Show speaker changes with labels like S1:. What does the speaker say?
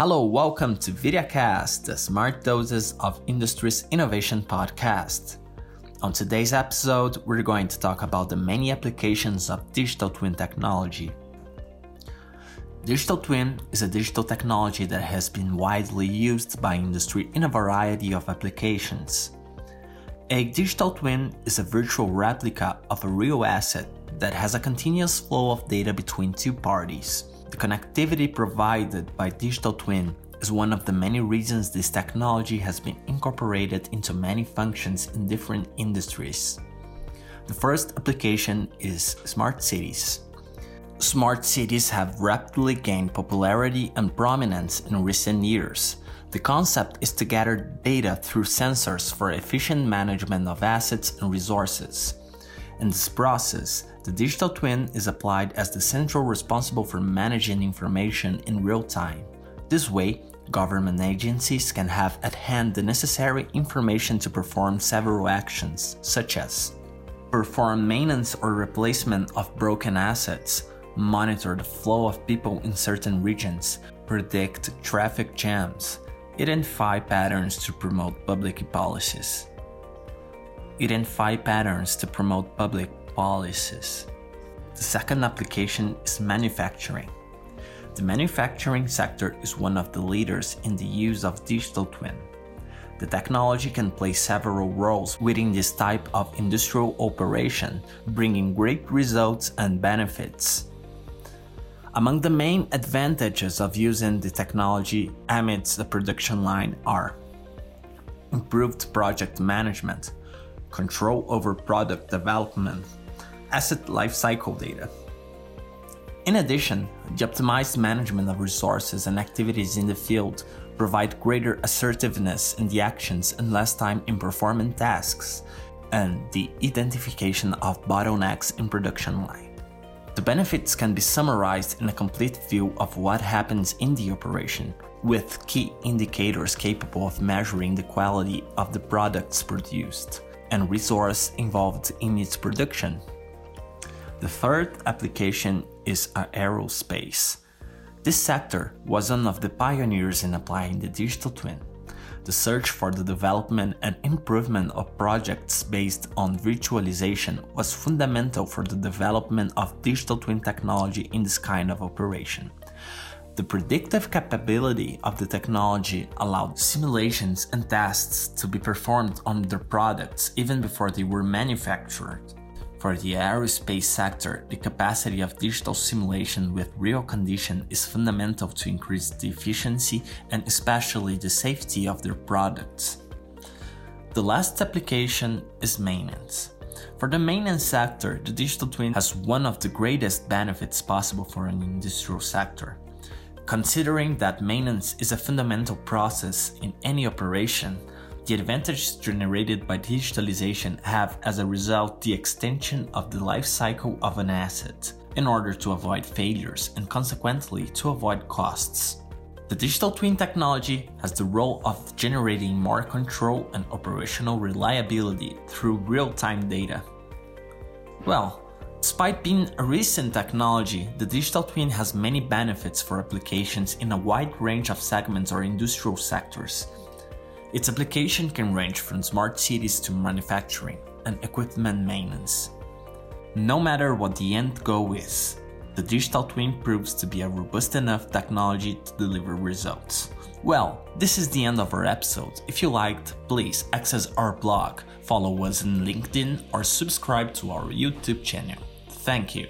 S1: Hello, welcome to VideaCast, the smart doses of industry's innovation podcast. On today's episode, we're going to talk about the many applications of digital twin technology. Digital twin is a digital technology that has been widely used by industry in a variety of applications. A digital twin is a virtual replica of a real asset that has a continuous flow of data between two parties. The connectivity provided by digital twin is one of the many reasons this technology has been incorporated into many functions in different industries. The first application is smart cities. Smart cities have rapidly gained popularity and prominence in recent years. The concept is to gather data through sensors for efficient management of assets and resources. In this process, the digital twin is applied as the central responsible for managing information in real time. This way, government agencies can have at hand the necessary information to perform several actions, such as perform maintenance or replacement of broken assets, monitor the flow of people in certain regions, predict traffic jams, identify patterns to promote public policies identify patterns to promote public The second application is manufacturing. The manufacturing sector is one of the leaders in the use of digital twin. The technology can play several roles within this type of industrial operation, bringing great results and benefits. Among the main advantages of using the technology amidst the production line are improved project management, control over product development, asset lifecycle data. In addition, the optimized management of resources and activities in the field provide greater assertiveness in the actions and less time in performing tasks, and the identification of bottlenecks in production line. The benefits can be summarized in a complete view of what happens in the operation, with key indicators capable of measuring the quality of the products produced and resource involved in its production. The third application is aerospace. This sector was one of the pioneers in applying the digital twin. The search for the development and improvement of projects based on virtualization was fundamental for the development of digital twin technology in this kind of operation. The predictive capability of the technology allowed simulations and tests to be performed on their products even before they were manufactured. For the aerospace sector, the capacity of digital simulation with real condition is fundamental to increase the efficiency and especially the safety of their products. The last application is maintenance. For the maintenance sector, the digital twin has one of the greatest benefits possible for an industrial sector. Considering that maintenance is a fundamental process in any operation, the advantages generated by digitalization have as a result the extension of the life cycle of an asset in order to avoid failures and consequently to avoid costs. The digital twin technology has the role of generating more control and operational reliability through real time data. Well, Despite being a recent technology, the digital twin has many benefits for applications in a wide range of segments or industrial sectors. Its application can range from smart cities to manufacturing and equipment maintenance. No matter what the end goal is, the digital twin proves to be a robust enough technology to deliver results. Well, this is the end of our episode. If you liked, please access our blog, follow us on LinkedIn, or subscribe to our YouTube channel. Thank you.